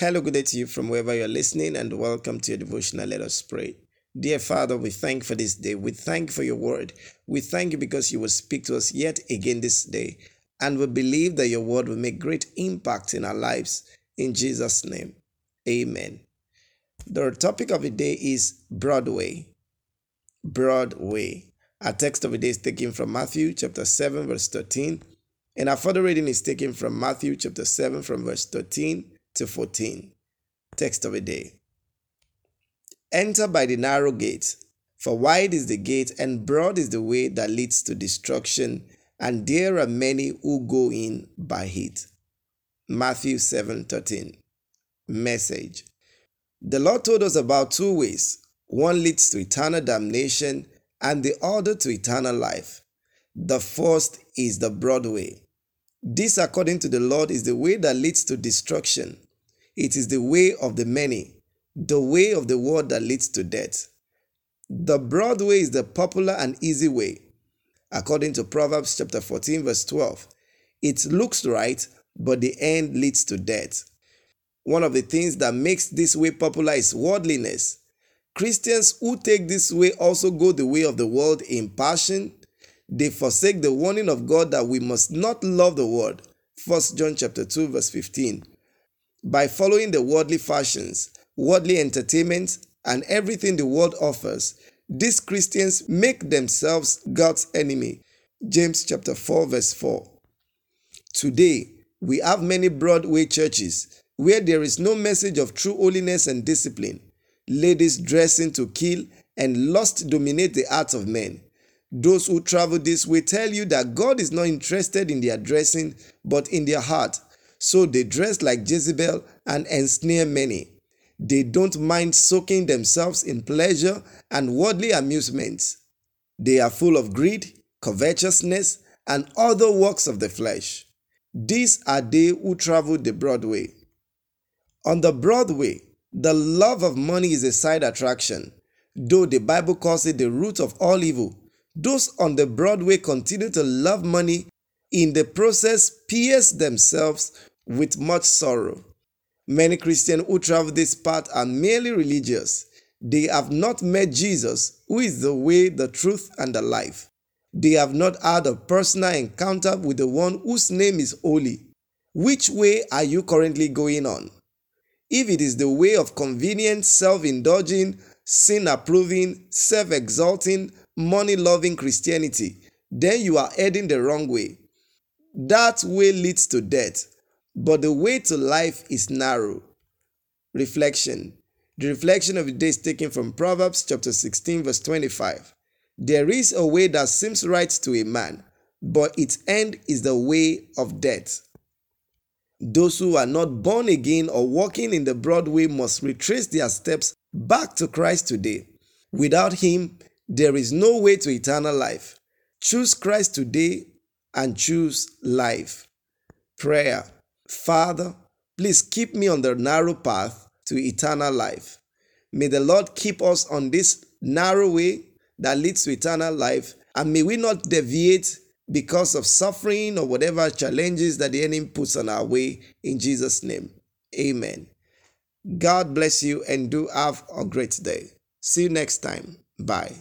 Hello, good day to you from wherever you're listening, and welcome to your devotional. Let us pray. Dear Father, we thank for this day. We thank for your word. We thank you because you will speak to us yet again this day, and we believe that your word will make great impact in our lives. In Jesus' name, amen. The topic of the day is Broadway. Broadway. Our text of the day is taken from Matthew chapter 7, verse 13. And our further reading is taken from Matthew chapter 7, from verse 13 to 14. Text of the day. Enter by the narrow gate, for wide is the gate and broad is the way that leads to destruction, and there are many who go in by it. Matthew 7:13. Message. The Lord told us about two ways. One leads to eternal damnation and the other to eternal life. The first is the broad way. This, according to the Lord, is the way that leads to destruction. It is the way of the many, the way of the world that leads to death. The broad way is the popular and easy way. According to Proverbs chapter 14, verse 12, it looks right, but the end leads to death. One of the things that makes this way popular is worldliness. Christians who take this way also go the way of the world in passion, they forsake the warning of God that we must not love the world. 1 John chapter 2 verse 15. By following the worldly fashions, worldly entertainment, and everything the world offers, these Christians make themselves God's enemy. James chapter 4 verse 4. Today, we have many Broadway churches where there is no message of true holiness and discipline. Ladies dressing to kill and lust dominate the hearts of men. Those who travel this way tell you that God is not interested in their dressing, but in their heart. So they dress like Jezebel and ensnare many. They don't mind soaking themselves in pleasure and worldly amusements. They are full of greed, covetousness, and other works of the flesh. These are they who travel the broad way. On the broad way, the love of money is a side attraction, though the Bible calls it the root of all evil. Those on the Broadway continue to love money, in the process, pierce themselves with much sorrow. Many Christians who travel this path are merely religious. They have not met Jesus, who is the way, the truth, and the life. They have not had a personal encounter with the one whose name is holy. Which way are you currently going on? If it is the way of convenient, self indulging, sin approving, self exalting, money loving Christianity, then you are heading the wrong way. That way leads to death, but the way to life is narrow. Reflection The reflection of the day is taken from Proverbs chapter 16, verse 25. There is a way that seems right to a man, but its end is the way of death. Those who are not born again or walking in the broad way must retrace their steps back to Christ today. Without Him, there is no way to eternal life. Choose Christ today and choose life. Prayer Father, please keep me on the narrow path to eternal life. May the Lord keep us on this narrow way that leads to eternal life, and may we not deviate because of suffering or whatever challenges that the enemy puts on our way in Jesus' name. Amen. God bless you and do have a great day. See you next time. Bye.